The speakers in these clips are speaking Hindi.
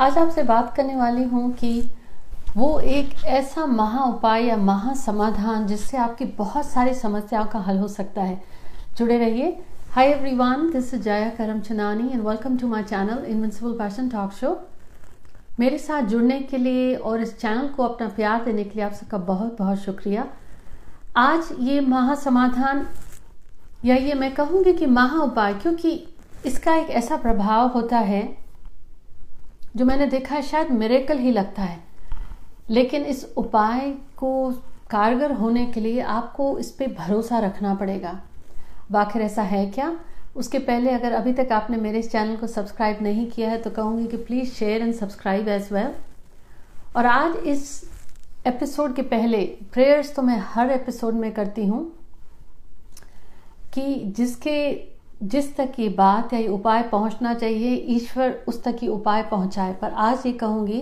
आज आपसे बात करने वाली हूँ कि वो एक ऐसा महा उपाय या महा समाधान जिससे आपकी बहुत सारी समस्याओं का हल हो सकता है। जुड़े रहिए। Hi everyone this is Jaya Karam Chanani and welcome to my channel invincible passion talk show मेरे साथ जुड़ने के लिए और इस चैनल को अपना प्यार देने के लिए आप सबका बहुत बहुत शुक्रिया। आज ये महा समाधान, या ये मैं कहूँगी कि महा उपाय, क्योंकि इसका एक ऐसा प्रभाव होता है जो मैंने देखा है, शायद मेरेकल ही लगता है। लेकिन इस उपाय को कारगर होने के लिए आपको इस पर भरोसा रखना पड़ेगा। आखिर ऐसा है क्या? उसके पहले अगर अभी तक आपने मेरे इस चैनल को सब्सक्राइब नहीं किया है तो कहूँगी कि please share and subscribe as well और आज इस एपिसोड के पहले प्रेयर्स तो मैं हर एपिसोड में करती हूँ कि जिसके जिस तक ये बात या ये उपाय पहुँचना चाहिए, ईश्वर उस तक ही उपाय पहुँचाए। पर आज ये कहूँगी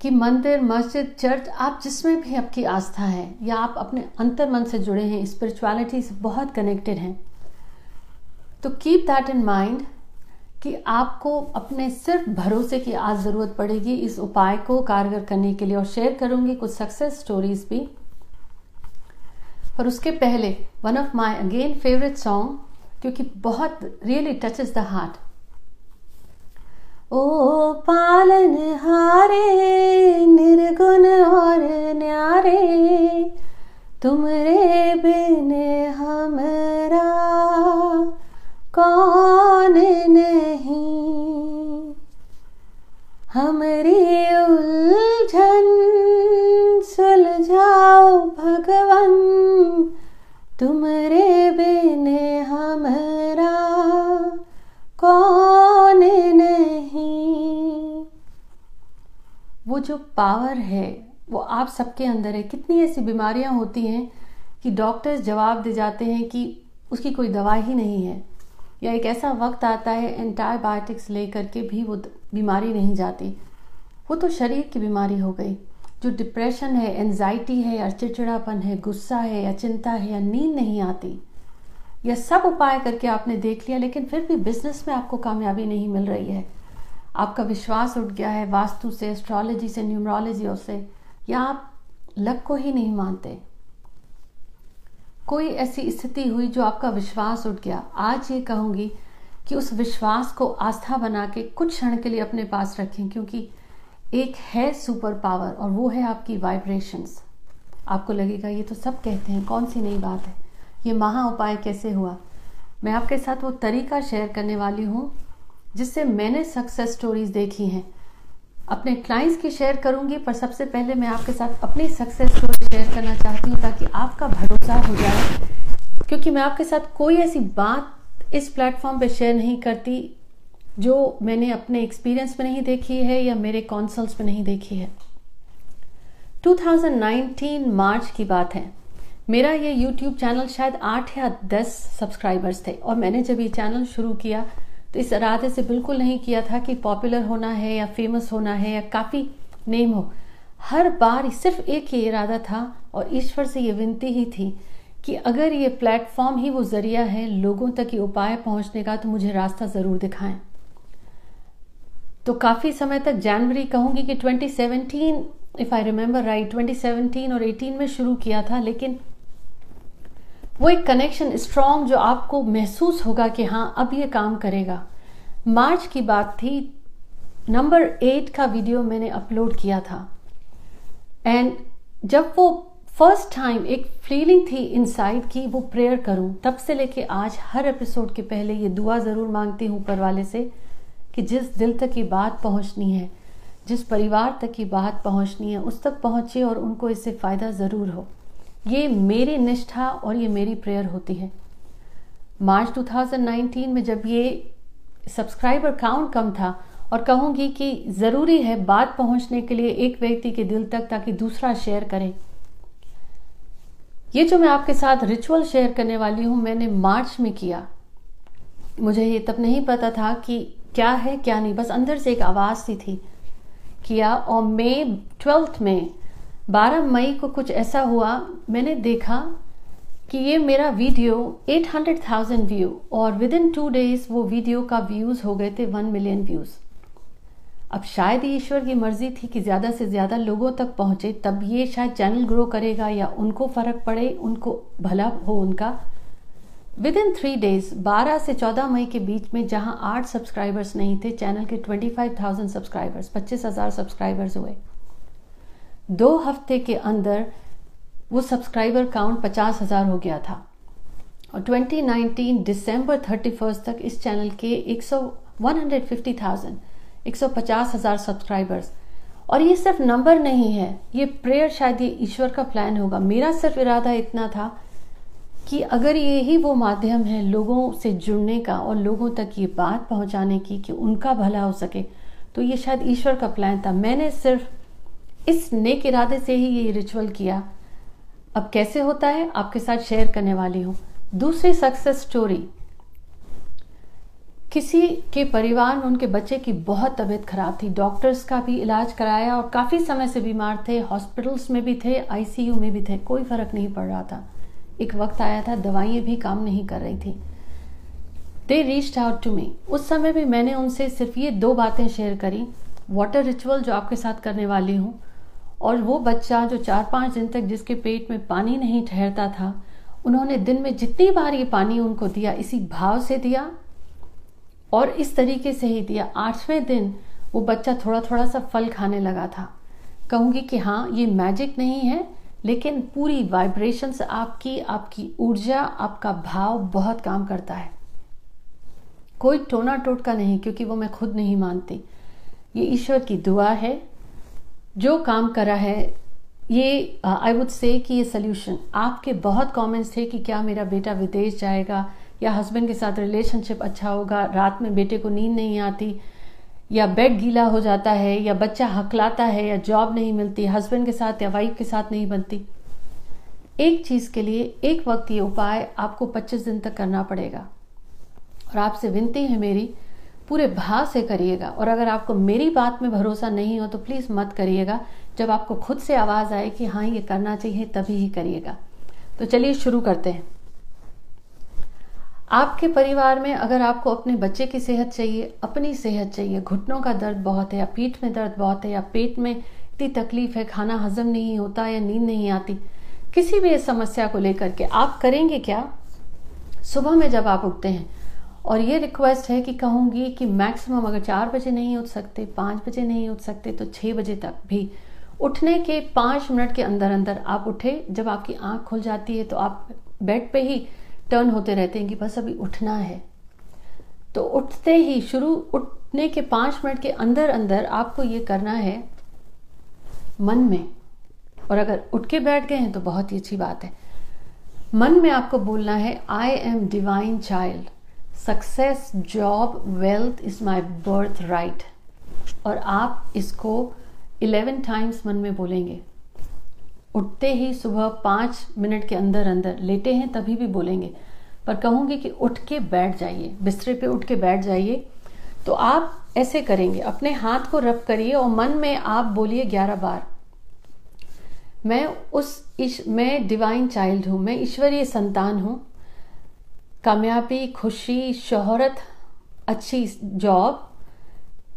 कि मंदिर, मस्जिद, चर्च, आप जिसमें भी आपकी आस्था है या आप अपने अंतर मन से जुड़े हैं स्पिरिचुअलिटी से बहुत कनेक्टेड हैं तो कीप दैट इन माइंड कि आपको अपने सिर्फ़ भरोसे की आज ज़रूरत पड़ेगी इस उपाय को कारगर करने के लिए और शेयर करूँगी कुछ सक्सेस स्टोरीज भी। पर उसके पहले one of my again favourite song क्योंकि बहुत really touch is the heart ओ पालन हारे, निर्गुण और न्यारे, तुमरे बिन हमरा कौन नहीं? हमारी उलझन, सुलझाओ भगवन। तुमरे बिन हमारा कौन नहीं? वो जो पावर है, वो आप सबके अंदर है। कितनी ऐसी बीमारियाँ होती हैं कि डॉक्टर्स जवाब दे जाते हैं कि उसकी कोई दवा ही नहीं है। या एक ऐसा वक्त आता है एंटाबायोटिक्स लेकर के भी वो बीमारी नहीं जाती। वो तो शरीर की बीमारी हो गई। जो डिप्रेशन है एनजाइटी है, या चिड़चिड़ापन है, गुस्सा है, या चिंता है, या नींद नहीं आती यह सब उपाय करके आपने देख लिया, लेकिन फिर भी बिज़नेस में आपको कामयाबी नहीं मिल रही है। आपका विश्वास उठ गया है वास्तु से एस्ट्रोलॉजी से न्यूमरोलॉजी से, या आप लक को ही नहीं मानते। कोई ऐसी स्थिति हुई जो आपका विश्वास उठ गया। आज ये कहूँगी कि उस विश्वास को आस्था बना के कुछ क्षण के लिए अपने पास रखें, क्योंकि एक है सुपर पावर और वो है आपकी वाइब्रेशंस आपको लगेगा, ये तो सब कहते हैं, कौन सी नई बात है? ये महा उपाय कैसे हुआ? मैं आपके साथ वो तरीका शेयर करने वाली हूँ, जिससे मैंने सक्सेस स्टोरीज देखी हैं। अपने क्लाइंट्स की शेयर करूँगी, पर सबसे पहले मैं आपके साथ अपनी सक्सेस स्टोरी शेयर करना चाहती हूँ, ताकि आपका भरोसा हो जाए। क्योंकि मैं आपके साथ कोई ऐसी बात इस प्लेटफॉर्म पे शेयर नहीं करती जो मैंने अपने एक्सपीरियंस में नहीं देखी है या मेरे कॉन्सल्स में नहीं देखी है। 2019 मार्च की बात है। मेरा ये YouTube चैनल शायद आठ या दस सब्सक्राइबर्स थे और मैंने जब ये चैनल शुरू किया तो इस इरादे से बिल्कुल नहीं किया था कि पॉपुलर होना है या फ़ेमस होना है या काफ़ी नेम हो। हर बार सिर्फ़ एक ही इरादा था और ईश्वर से ये विनती ही थी कि अगर ये प्लेटफॉर्म ही वो ज़रिया है लोगों तक ये उपाय पहुँचने का तो मुझे रास्ता ज़रूर दिखाएँ। तो काफ़ी समय तक जनवरी कहूँगी कि 2017 इफ़ आई रिमेंबर राइट 2017 और 18 में शुरू किया था, लेकिन वो एक कनेक्शन स्ट्रांग जो आपको महसूस होगा कि हाँ अब ये काम करेगा। मार्च की बात थी, नंबर एट का वीडियो मैंने अपलोड किया था। एंड जब वो फ़र्स्ट टाइम एक फीलिंग थी इनसाइड की, वो प्रेयर करूँ, तब से लेके आज हर एपिसोड के पहले ये दुआ ज़रूर मांगती हूँ ऊपर वाले से कि जिस दिल तक ये बात पहुंचनी है, जिस परिवार तक ये बात पहुंचनी है, उस तक पहुँचे और उनको इससे फ़ायदा ज़रूर हो। ये मेरी निष्ठा और ये मेरी प्रेयर होती है। मार्च 2019 में जब ये सब्सक्राइबर काउंट कम था और कहूँगी कि ज़रूरी है बात पहुँचने के लिए एक व्यक्ति के दिल तक ताकि दूसरा शेयर करे। ये जो मैं आपके साथ रिचुअल शेयर करने वाली हूँ, मैंने मार्च में किया। मुझे ये तब नहीं पता था कि क्या है क्या नहीं। बस अंदर से एक आवाज़ सी थी किया और मई ट्वेल्थ में 12 मई को कुछ ऐसा हुआ मैंने देखा कि ये मेरा वीडियो 800,000 व्यू और विद इन टू डेज़ वो वीडियो का व्यूज़ हो गए थे वन मिलियन व्यूज़ अब शायद ये ईश्वर की मर्ज़ी थी कि ज़्यादा से ज़्यादा लोगों तक पहुँचे तब ये शायद चैनल ग्रो करेगा या उनको फ़र्क पड़े उनको भला हो उनका विद इन थ्री डेज़ 12 से 14 मई के बीच में जहाँ आठ सब्सक्राइबर्स नहीं थे चैनल के 25,000 सब्सक्राइबर्स 25,000 सब्सक्राइबर्स हुए। दो हफ़्ते के अंदर वो सब्सक्राइबर काउंट पचास हज़ार हो गया था। और 2019 दिसंबर 31 तक इस चैनल के 100 150,000 150 हज़ार सब्सक्राइबर्स और ये सिर्फ़ नंबर नहीं है ये प्रेयर शायद ये ईश्वर का प्लान होगा। मेरा सिर्फ़ इरादा इतना था कि अगर ये ही वो माध्यम है लोगों से जुड़ने का और लोगों तक ये बात पहुँचाने की कि उनका भला हो सके तो ये शायद ईश्वर का प्लान था। मैंने सिर्फ़ इस नेक इरादे से ही ये रिचुअल किया। अब कैसे होता है? आपके साथ शेयर करने वाली हूँ। दूसरी सक्सेस स्टोरी किसी के परिवार में उनके बच्चे की बहुत तबीयत खराब थी। डॉक्टर्स का भी इलाज कराया और काफ़ी समय से बीमार थे। हॉस्पिटल्स में भी थे आईसीयू में भी थे। कोई फ़र्क नहीं पड़ रहा था। एक वक्त आया था, दवाइयाँ भी काम नहीं कर रही थी। They reach out to me उस समय भी मैंने उनसे सिर्फ़ ये दो बातें शेयर करी। वाटर रिचुअल जो आपके साथ करने वाली हूँ और वो बच्चा जो चार पाँच दिन तक जिसके पेट में पानी नहीं ठहरता था, उन्होंने दिन में जितनी बार ये पानी उनको दिया, इसी भाव से दिया और इस तरीके से ही दिया। आठवें दिन वो बच्चा थोड़ा थोड़ा सा फल खाने लगा था। कहूँगी कि हाँ ये मैजिक नहीं है। लेकिन पूरी वाइब्रेशंस आपकी आपकी ऊर्जा, आपका भाव बहुत काम करता है। कोई टोना टोटका नहीं, क्योंकि वो मैं खुद नहीं मानती। ये ईश्वर की दुआ है। जो काम करा है, ये आई वुड से कि ये सोल्यूशन आपके बहुत कमेंट्स थे कि क्या मेरा बेटा विदेश जाएगा, या हस्बैंड के साथ रिलेशनशिप अच्छा होगा, रात में बेटे को नींद नहीं आती। या बेड गीला हो जाता है, या बच्चा हकलाता है, या जॉब नहीं मिलती, हस्बैंड के साथ या वाइफ के साथ नहीं बनती। एक चीज़ के लिए, एक वक्त ये उपाय आपको 25 दिन तक करना पड़ेगा। और आपसे विनती है मेरी, पूरे भाव से करिएगा। और अगर आपको मेरी बात में भरोसा नहीं हो तो प्लीज़ मत करिएगा। जब आपको खुद से आवाज़ आए कि हाँ ये करना चाहिए, तभी ही करिएगा। तो चलिए शुरू करते हैं। आपके परिवार में अगर आपको अपने बच्चे की सेहत चाहिए, अपनी सेहत चाहिए, घुटनों का दर्द बहुत है या पीठ में दर्द बहुत है या पेट में इतनी तकलीफ़ है, खाना हजम नहीं होता या नींद नहीं आती, किसी भी इस समस्या को लेकर के आप करेंगे क्या? सुबह में जब आप उठते हैं और ये रिक्वेस्ट है कि कहूँगी कि मैक्सिमम अगर चार बजे नहीं उठ सकते, पाँच बजे नहीं उठ सकते तो छह बजे तक भी उठने के पाँच मिनट के अंदर अंदर आप उठे, जब आपकी आँख खुल जाती है तो आप बेड पे ही टर्न होते रहते हैं कि बस अभी उठना है। तो उठते ही, शुरू उठने के पाँच मिनट के अंदर अंदर आपको ये करना है, मन में। और अगर उठ के बैठ गए हैं तो बहुत ही अच्छी बात है। मन में आपको बोलना है I am divine child success job wealth is my birthright और आप इसको इलेवन टाइम्स मन में बोलेंगे। उठते ही सुबह पाँच मिनट के अंदर अंदर लेटे हैं तभी भी बोलेंगे। पर कहूँगी कि उठ के बैठ जाइए बिस्तरे पे उठ के बैठ जाइए। तो आप ऐसे करेंगे अपने हाथ को रब करिए और मन में आप बोलिए ग्यारह बार मैं उस इश, मैं डिवाइन चाइल्ड हूँ मैं ईश्वरीय संतान हूँ। कामयाबी खुशी शोहरत अच्छी जॉब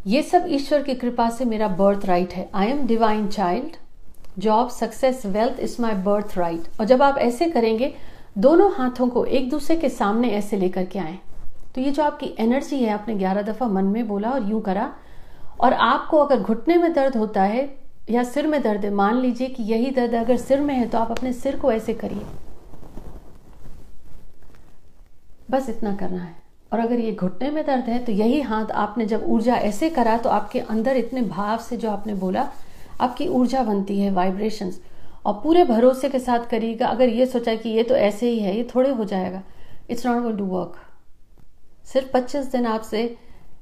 ये सब ईश्वर की कृपा से मेरा बर्थ राइट है। I am divine child job success wealth is my birthright और जब आप ऐसे करेंगे, दोनों हाथों को एक दूसरे के सामने ऐसे लेकर के आए। तो ये जो आपकी एनर्जी है, आपने ग्यारह दफ़ा मन में बोला और यूँ करा। और आपको अगर घुटने में दर्द होता है या सिर में दर्द है, मान लीजिए कि यही दर्द अगर सिर में है तो आप अपने सिर को ऐसे करिए। बस इतना करना है। और अगर ये घुटने में दर्द है तो यही हाथ आपने जब ऊर्जा ऐसे करा तो आपके अंदर इतने भाव से जो आपने बोला आपकी ऊर्जा बनती है वाइब्रेशंस और पूरे भरोसे के साथ करिएगा, अगर ये सोचा कि ये तो ऐसे ही है, ये थोड़े हो जाएगा। It's not going to work सिर्फ़ पच्चीस दिन आपसे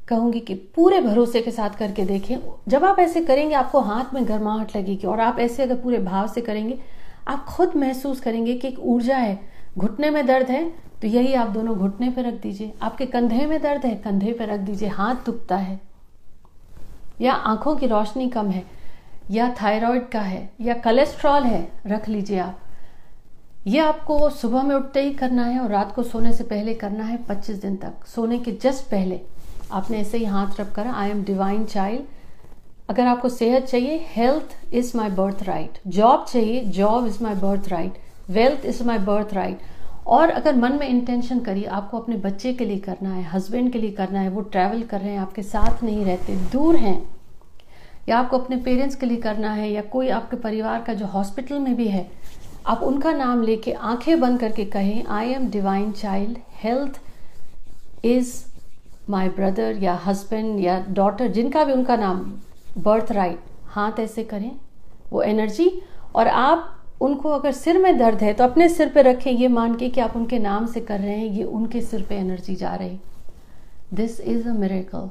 कहूँगी कि पूरे भरोसे के साथ करके देखें। जब आप ऐसे करेंगे, आपको हाथ में गर्माहट लगेगी और आप ऐसे अगर पूरे भाव से करेंगे, आप खुद महसूस करेंगे कि एक ऊर्जा है। घुटने में दर्द है तो यही आप दोनों घुटने पर रख दीजिए। आपके कंधे में दर्द है, कंधे पर रख दीजिए। हाथ दुखता है या आँखों की रोशनी कम है। या थायराइड का है, या कोलेस्ट्रॉल है, रख लीजिए आप। ये आपको सुबह में उठते ही करना है और रात को सोने से पहले करना है 25 दिन तक। सोने के जस्ट पहले। आपने ऐसे ही हाथ रख कर आई एम डिवाइन चाइल्ड अगर आपको सेहत चाहिए health is my birthright job चाहिए job is my birthright wealth is my birthright और अगर मन में इंटेंशन करिए, आपको अपने बच्चे के लिए करना है हस्बैंड के लिए करना है, वो ट्रैवल कर रहे हैं, आपके साथ नहीं रहते, दूर हैं। या आपको अपने पेरेंट्स के लिए करना है, या कोई आपके परिवार का जो हॉस्पिटल में भी है, आप उनका नाम लेके आँखें बंद करके कहें I am divine child health is my brother या हस्बैंड या डॉटर जिनका भी उनका नाम बर्थ राइट हाथ ऐसे करें, वो एनर्जी और आप उनको अगर सिर में दर्द है तो अपने सिर पे रखें, ये मान के कि आप उनके नाम से कर रहे हैं, ये उनके सिर पे एनर्जी जा रही। दिस इज़ अ मेरेकल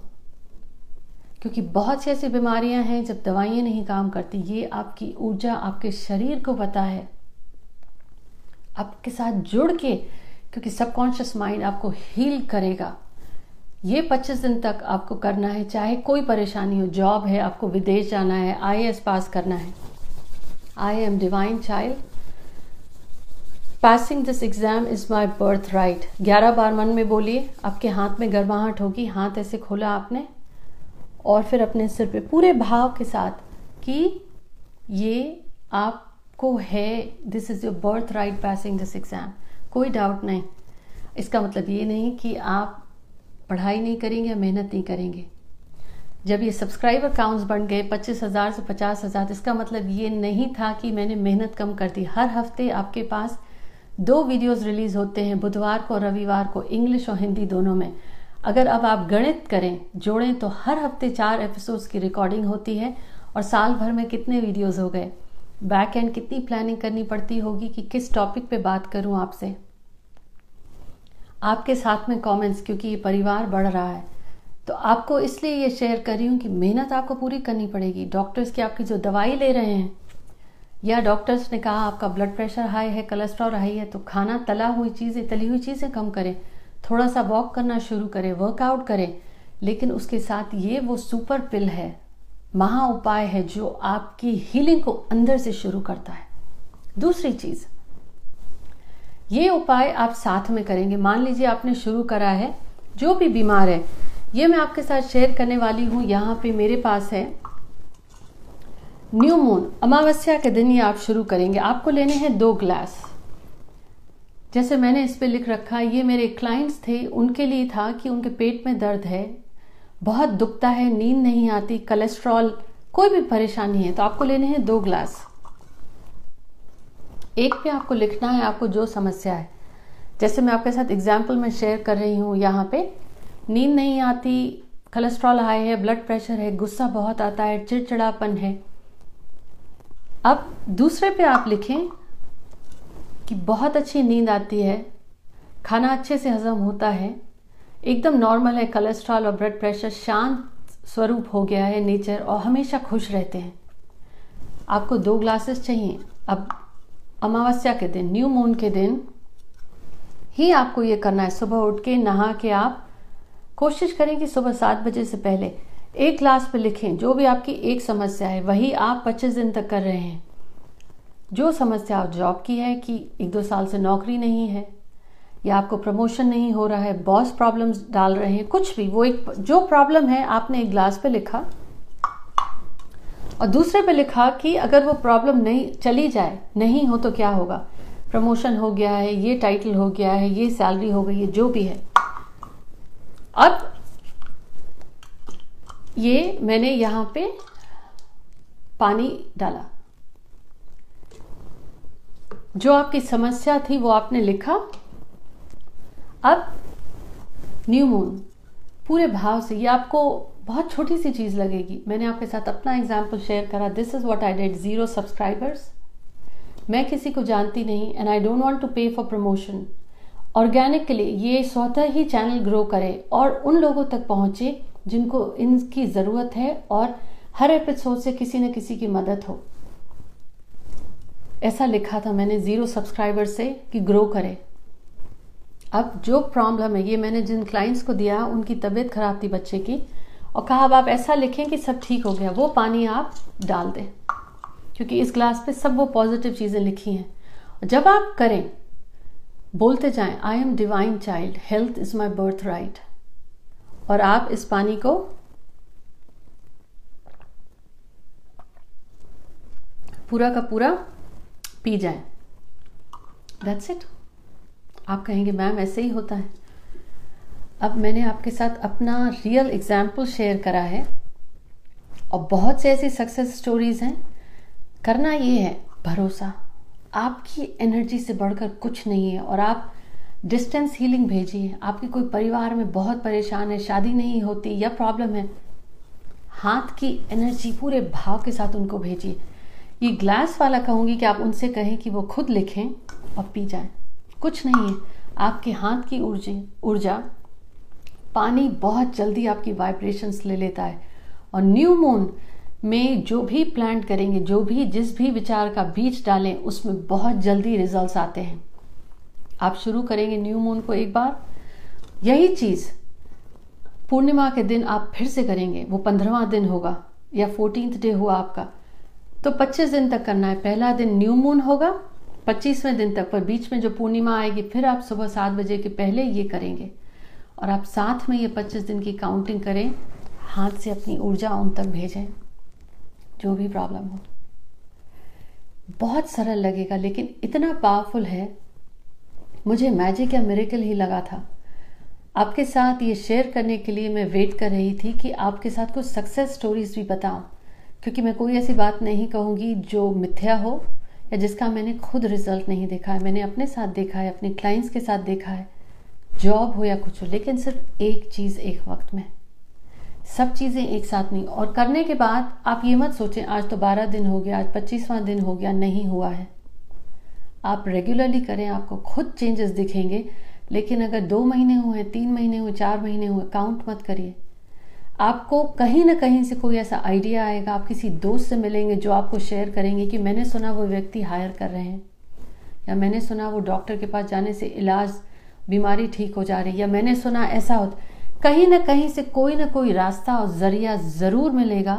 क्योंकि बहुत सी ऐसी बीमारियाँ हैं, जब दवाइयाँ नहीं काम करती, ये आपकी ऊर्जा आपके शरीर को पता है। आपके साथ जुड़ के, क्योंकि सबकॉन्शियस माइंड आपको हील करेगा। ये 25 दिन तक आपको करना है, चाहे कोई परेशानी हो, जॉब है, आपको विदेश जाना है आईएएस पास करना है। I am divine child. Passing this exam is my birthright ग्यारह बार मन में बोलिए, आपके हाथ में गर्माहट होगी, हाथ ऐसे खोला आपने। और फिर अपने सिर पे पूरे भाव के साथ कि ये आपको है this is your birthright passing this exam कोई डाउट नहीं। इसका मतलब ये नहीं कि आप पढ़ाई नहीं करेंगे या मेहनत नहीं करेंगे। जब ये सब्सक्राइबर काउंट्स बढ़ गए, पच्चीस हज़ार से पचास हज़ार, इसका मतलब ये नहीं था कि मैंने मेहनत कम कर दी। हर हफ़्ते आपके पास दो वीडियोस रिलीज़ होते हैं, बुधवार को और रविवार को इंग्लिश और हिंदी दोनों में। अगर अब आप गणित करें, जोड़ें तो हर हफ़्ते चार एपिसोड्स की रिकॉर्डिंग होती है और साल भर में कितने वीडियोस हो गए? बैक एंड कितनी प्लानिंग करनी पड़ती होगी कि किस टॉपिक पे बात करूँ आपसे? आपके साथ में कमेंट्स क्योंकि ये परिवार बढ़ रहा है। तो आपको इसलिए ये शेयर कर रही हूँ कि मेहनत आपको पूरी करनी पड़ेगी। डॉक्टर्स की आपकी जो दवाई ले रहे हैं, या डॉक्टर्स ने कहा आपका ब्लड प्रेशर हाई है कोलेस्ट्रॉल हाई है तो खाना तला हुई चीज़ें, तली हुई चीज़ें कम करें। थोड़ा सा वॉक करना शुरू करें वर्कआउट करें, लेकिन उसके साथ ये वो सुपर पिल है, महा उपाय है जो आपकी हीलिंग को अंदर से शुरू करता है। दूसरी चीज़, ये उपाय आप साथ में करेंगे। मान लीजिए आपने शुरू करा है, जो भी बीमार है, ये मैं आपके साथ शेयर करने वाली हूँ। यहाँ पे मेरे पास है न्यू मून अमावस्या के दिन ये आप शुरू करेंगे। आपको लेने हैं दो ग्लास जैसे मैंने इस पर लिख रखा, ये मेरे क्लाइंट्स थे, उनके लिए था कि उनके पेट में दर्द है, बहुत दुखता है, नींद नहीं आती कोलेस्ट्रॉल कोई भी परेशानी है तो आपको लेने हैं दो ग्लास एक पे आपको लिखना है आपको जो समस्या है। जैसे मैं आपके साथ एग्ज़ाम्पल में शेयर कर रही हूँ, यहाँ पे, नींद नहीं आती कोलेस्ट्रॉल हाई है ब्लड प्रेशर है, गुस्सा बहुत आता है, चिड़चिड़ापन है। अब दूसरे पे आप लिखें कि बहुत अच्छी नींद आती है, खाना अच्छे से हजम होता है, एकदम नॉर्मल है, कोलेस्ट्रॉल और ब्लड प्रेशर शांत स्वरूप हो गया है नेचर और हमेशा खुश रहते हैं। आपको दो ग्लासेस चाहिए। अब अमावस्या के दिन, न्यू मून के दिन ही आपको ये करना है। सुबह उठ के, नहा के आप कोशिश करें कि सुबह सात बजे से पहले एक ग्लास पे लिखें, जो भी आपकी एक समस्या है, वही आप पच्चीस दिन तक कर रहे हैं। जो समस्या आप जॉब की है कि एक दो साल से नौकरी नहीं है, या आपको प्रमोशन नहीं हो रहा है बॉस प्रॉब्लम्स डाल रहे हैं, कुछ भी, वो एक, जो प्रॉब्लम है, आपने एक ग्लास पे लिखा और दूसरे पे लिखा कि अगर वो प्रॉब्लम नहीं, चली जाए, नहीं हो तो क्या होगा? प्रमोशन हो गया है, ये टाइटल हो गया है, ये सैलरी हो गई है, जो भी है। अब ये मैंने यहाँ पे पानी डाला। जो आपकी समस्या थी वो आपने लिखा। अब न्यू मून पूरे भाव से, ये आपको बहुत छोटी सी चीज़ लगेगी। मैंने आपके साथ अपना एग्ज़ाम्पल शेयर करा। This is what I did zero subscribers मैं किसी को जानती नहीं and I don't want to pay for promotion organically ये स्वतः ही चैनल ग्रो करे और उन लोगों तक पहुँचे जिनको इनकी ज़रूरत है और हर एपिसोड से किसी न किसी की मदद हो। ऐसा लिखा था मैंने ज़ीरो सब्सक्राइबर से कि ग्रो करे। अब जो प्रॉब्लम है, ये मैंने जिन क्लाइंट्स को दिया, उनकी तबीयत खराब थी बच्चे की, और कहा, अब आप ऐसा लिखें कि सब ठीक हो गया, वो पानी आप डाल दें। क्योंकि इस ग्लास पे सब वो पॉजिटिव चीज़ें लिखी हैं। जब आप करें, बोलते जाएँ I am divine child health is my birthright और आप इस पानी को पूरा का पूरा पी जाए। दैट्स इट आप कहेंगे, मैम, ऐसे ही होता है। अब मैंने आपके साथ अपना रियल एग्ज़ाम्पल शेयर करा है। और बहुत से ऐसी सक्सेस स्टोरीज हैं। करना ये है, भरोसा। आपकी एनर्जी से बढ़कर कुछ नहीं है। और आप डिस्टेंस हीलिंग भेजिए। आपके कोई परिवार में बहुत परेशान है, शादी नहीं होती या प्रॉब्लम है, हाथ की एनर्जी पूरे भाव के साथ उनको भेजिए। ये ग्लास वाला कहूँगी कि आप उनसे कहें कि वो खुद लिखें और पी जाएँ। कुछ नहीं है। आपके हाथ की ऊर्जा ऊर्जा पानी बहुत जल्दी आपकी वाइब्रेशंस ले लेता है। और न्यू मून में जो भी प्लांट करेंगे, जो भी, जिस भी विचार का बीज डालें, उसमें बहुत जल्दी रिजल्ट्स आते हैं। आप शुरू करेंगे न्यू मून को एक बार। यही चीज़ पूर्णिमा के दिन आप फिर से करेंगे। वो पंद्रहवा दिन होगा या फोर्टींथ डे हुआ आपका। तो 25 दिन तक करना है। पहला दिन न्यू मून होगा, पच्चीसवें दिन तक पर बीच में जो पूर्णिमा आएगी, फिर आप सुबह सात बजे के पहले ये करेंगे। और आप साथ में ये पच्चीस दिन की काउंटिंग करें, हाथ से अपनी ऊर्जा उन तक भेजें, जो भी प्रॉब्लम हो। बहुत सरल लगेगा, लेकिन इतना पावरफुल है। मुझे मैजिक या मेरेकल ही लगा था। आपके साथ ये शेयर करने के लिए मैं वेट कर रही थी कि आपके साथ कुछ सक्सेस स्टोरीज भी बताऊँ। क्योंकि मैं कोई ऐसी बात नहीं कहूँगी जो मिथ्या हो या जिसका मैंने खुद रिज़ल्ट नहीं देखा है। मैंने अपने साथ देखा है, अपने क्लाइंट्स के साथ देखा है जॉब हो या कुछ हो, लेकिन सिर्फ़ एक चीज़ एक वक्त में। सब चीज़ें एक साथ नहीं। और करने के बाद आप ये मत सोचें, आज तो बारह दिन हो गया, आज पच्चीसवां दिन हो गया, नहीं हुआ है। आप रेगुलरली करें, आपको खुद चेंजेस दिखेंगे, लेकिन अगर दो महीने हुए, तीन महीने हुए, चार महीने हुए काउंट मत करिए। आपको कहीं ना कहीं से कोई ऐसा आइडिया आएगा, आप किसी दोस्त से मिलेंगे जो आपको शेयर करेंगे कि मैंने सुना वो व्यक्ति हायर कर रहे हैं, या मैंने सुना वो डॉक्टर के पास जाने से इलाज, बीमारी ठीक हो जा रही है, या मैंने सुना ऐसा होता कहीं ना कहीं से कोई ना कोई रास्ता और ज़रिया ज़रूर मिलेगा।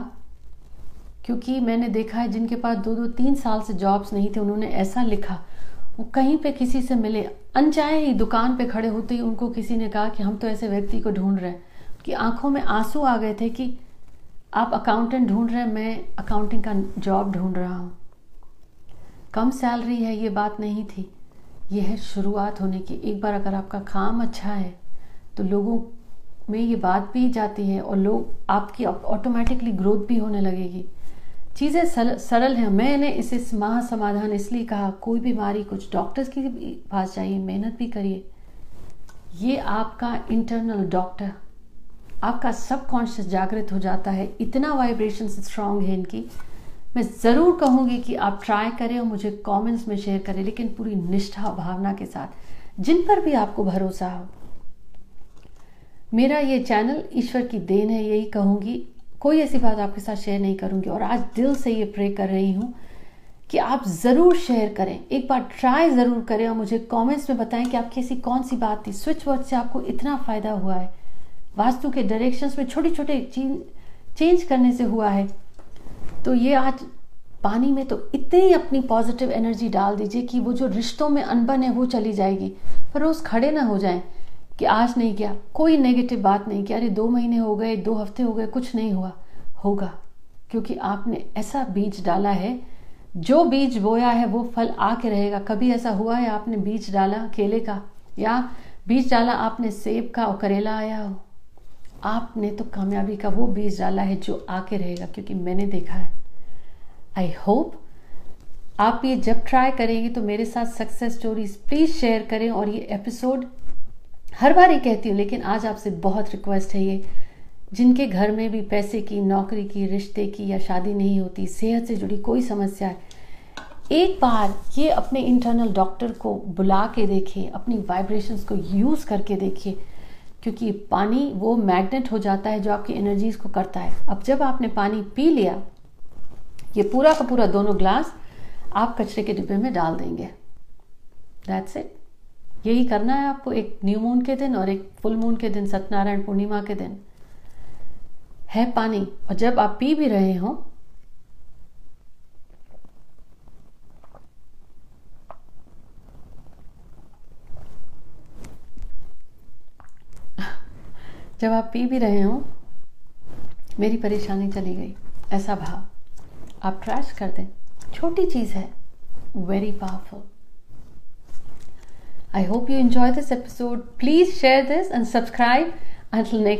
क्योंकि मैंने देखा है जिनके पास दो दो तीन साल से जॉब्स नहीं थे, उन्होंने ऐसा लिखा, वो कहीं पे किसी से मिले, अनचाहे ही दुकान पे खड़े होते ही उनको किसी ने कहा कि हम तो ऐसे व्यक्ति को ढूंढ रहे हैं। कि आँखों में आँसू आ गए थे कि आप अकाउंटेंट ढूंढ रहे हैं, मैं अकाउंटिंग का जॉब ढूंढ रहा हूँ। कम सैलरी है, ये बात नहीं थी। ये है शुरुआत होने की। एक बार अगर आपका काम अच्छा है तो लोगों में ये बात भी जाती है और लोग, आपकी ऑटोमेटिकली ग्रोथ भी होने लगेगी। चीज़ें सरल हैं। मैंने इसे महा समाधान इसलिए कहा, कोई बीमारी, कुछ डॉक्टर्स की पास जाइए मेहनत भी करिए। ये आपका इंटरनल डॉक्टर आपका सबकॉन्शियस जागृत हो जाता है, इतना वाइब्रेशन स्ट्रांग है इनकी। मैं ज़रूर कहूँगी कि आप ट्राई करें और मुझे कमेंट्स में शेयर करें, लेकिन पूरी निष्ठा भावना के साथ, जिन पर भी आपको भरोसा हो। मेरा ये चैनल ईश्वर की देन है, यही कहूँगी। कोई ऐसी बात आपके साथ शेयर नहीं करूँगी और आज दिल से ये प्रे कर रही हूँ कि आप ज़रूर शेयर करें। एक बार ट्राई ज़रूर करें और मुझे कमेंट्स में बताएँ कि आपकी ऐसी कौन सी बात थी। स्विच वर्ड से आपको इतना फ़ायदा हुआ है। वास्तु के डायरेक्शंस में छोटे छोटे चेंज करने से हुआ है। तो ये आज पानी में तो इतनी अपनी पॉजिटिव एनर्जी डाल दीजिए कि वो जो रिश्तों में अनबन है वो चली जाएगी। पर रोज़ खड़े ना हो जाएँ कि आज नहीं किया, कोई नेगेटिव बात नहीं कि अरे दो महीने हो गए, दो हफ़्ते हो गए, कुछ नहीं हुआ। होगा, क्योंकि आपने ऐसा बीज डाला है, जो बीज बोया है वो फल आके रहेगा। कभी ऐसा हुआ है आपने बीज डाला केले का? या बीज डाला आपने सेब का और करेला आया हो? आपने तो कामयाबी का वो बीज डाला है जो आके रहेगा, क्योंकि मैंने देखा है। आई होप आप ये जब ट्राई करेंगे तो मेरे साथ सक्सेस स्टोरीज प्लीज़ शेयर करें और ये एपिसोड हर बार ही कहती हूँ, लेकिन आज आपसे बहुत रिक्वेस्ट है ये। जिनके घर में भी पैसे की, नौकरी की, रिश्ते की या शादी नहीं होती, सेहत से जुड़ी कोई समस्या है, एक बार ये अपने इंटरनल डॉक्टर को बुला के देखिए अपनी वाइब्रेशंस को यूज़ करके देखिए क्योंकि पानी वो मैग्नेट हो जाता है जो आपकी एनर्जीज को करता है। अब जब आपने पानी पी लिया, ये पूरा का पूरा दोनों ग्लास आप कचरे के डिब्बे में डाल देंगे। दैट्स इट यही करना है आपको एक न्यू मून के दिन और एक फुल मून के दिन, सत्यनारायण पूर्णिमा के दिन। है पानी। और जब आप पी भी रहे हो जब आप पी भी रहे हो, मेरी परेशानी चली गई। ऐसा भाव आप ट्रैश कर दें। छोटी चीज़ है very powerful I hope you enjoy this episode please share this and subscribe until next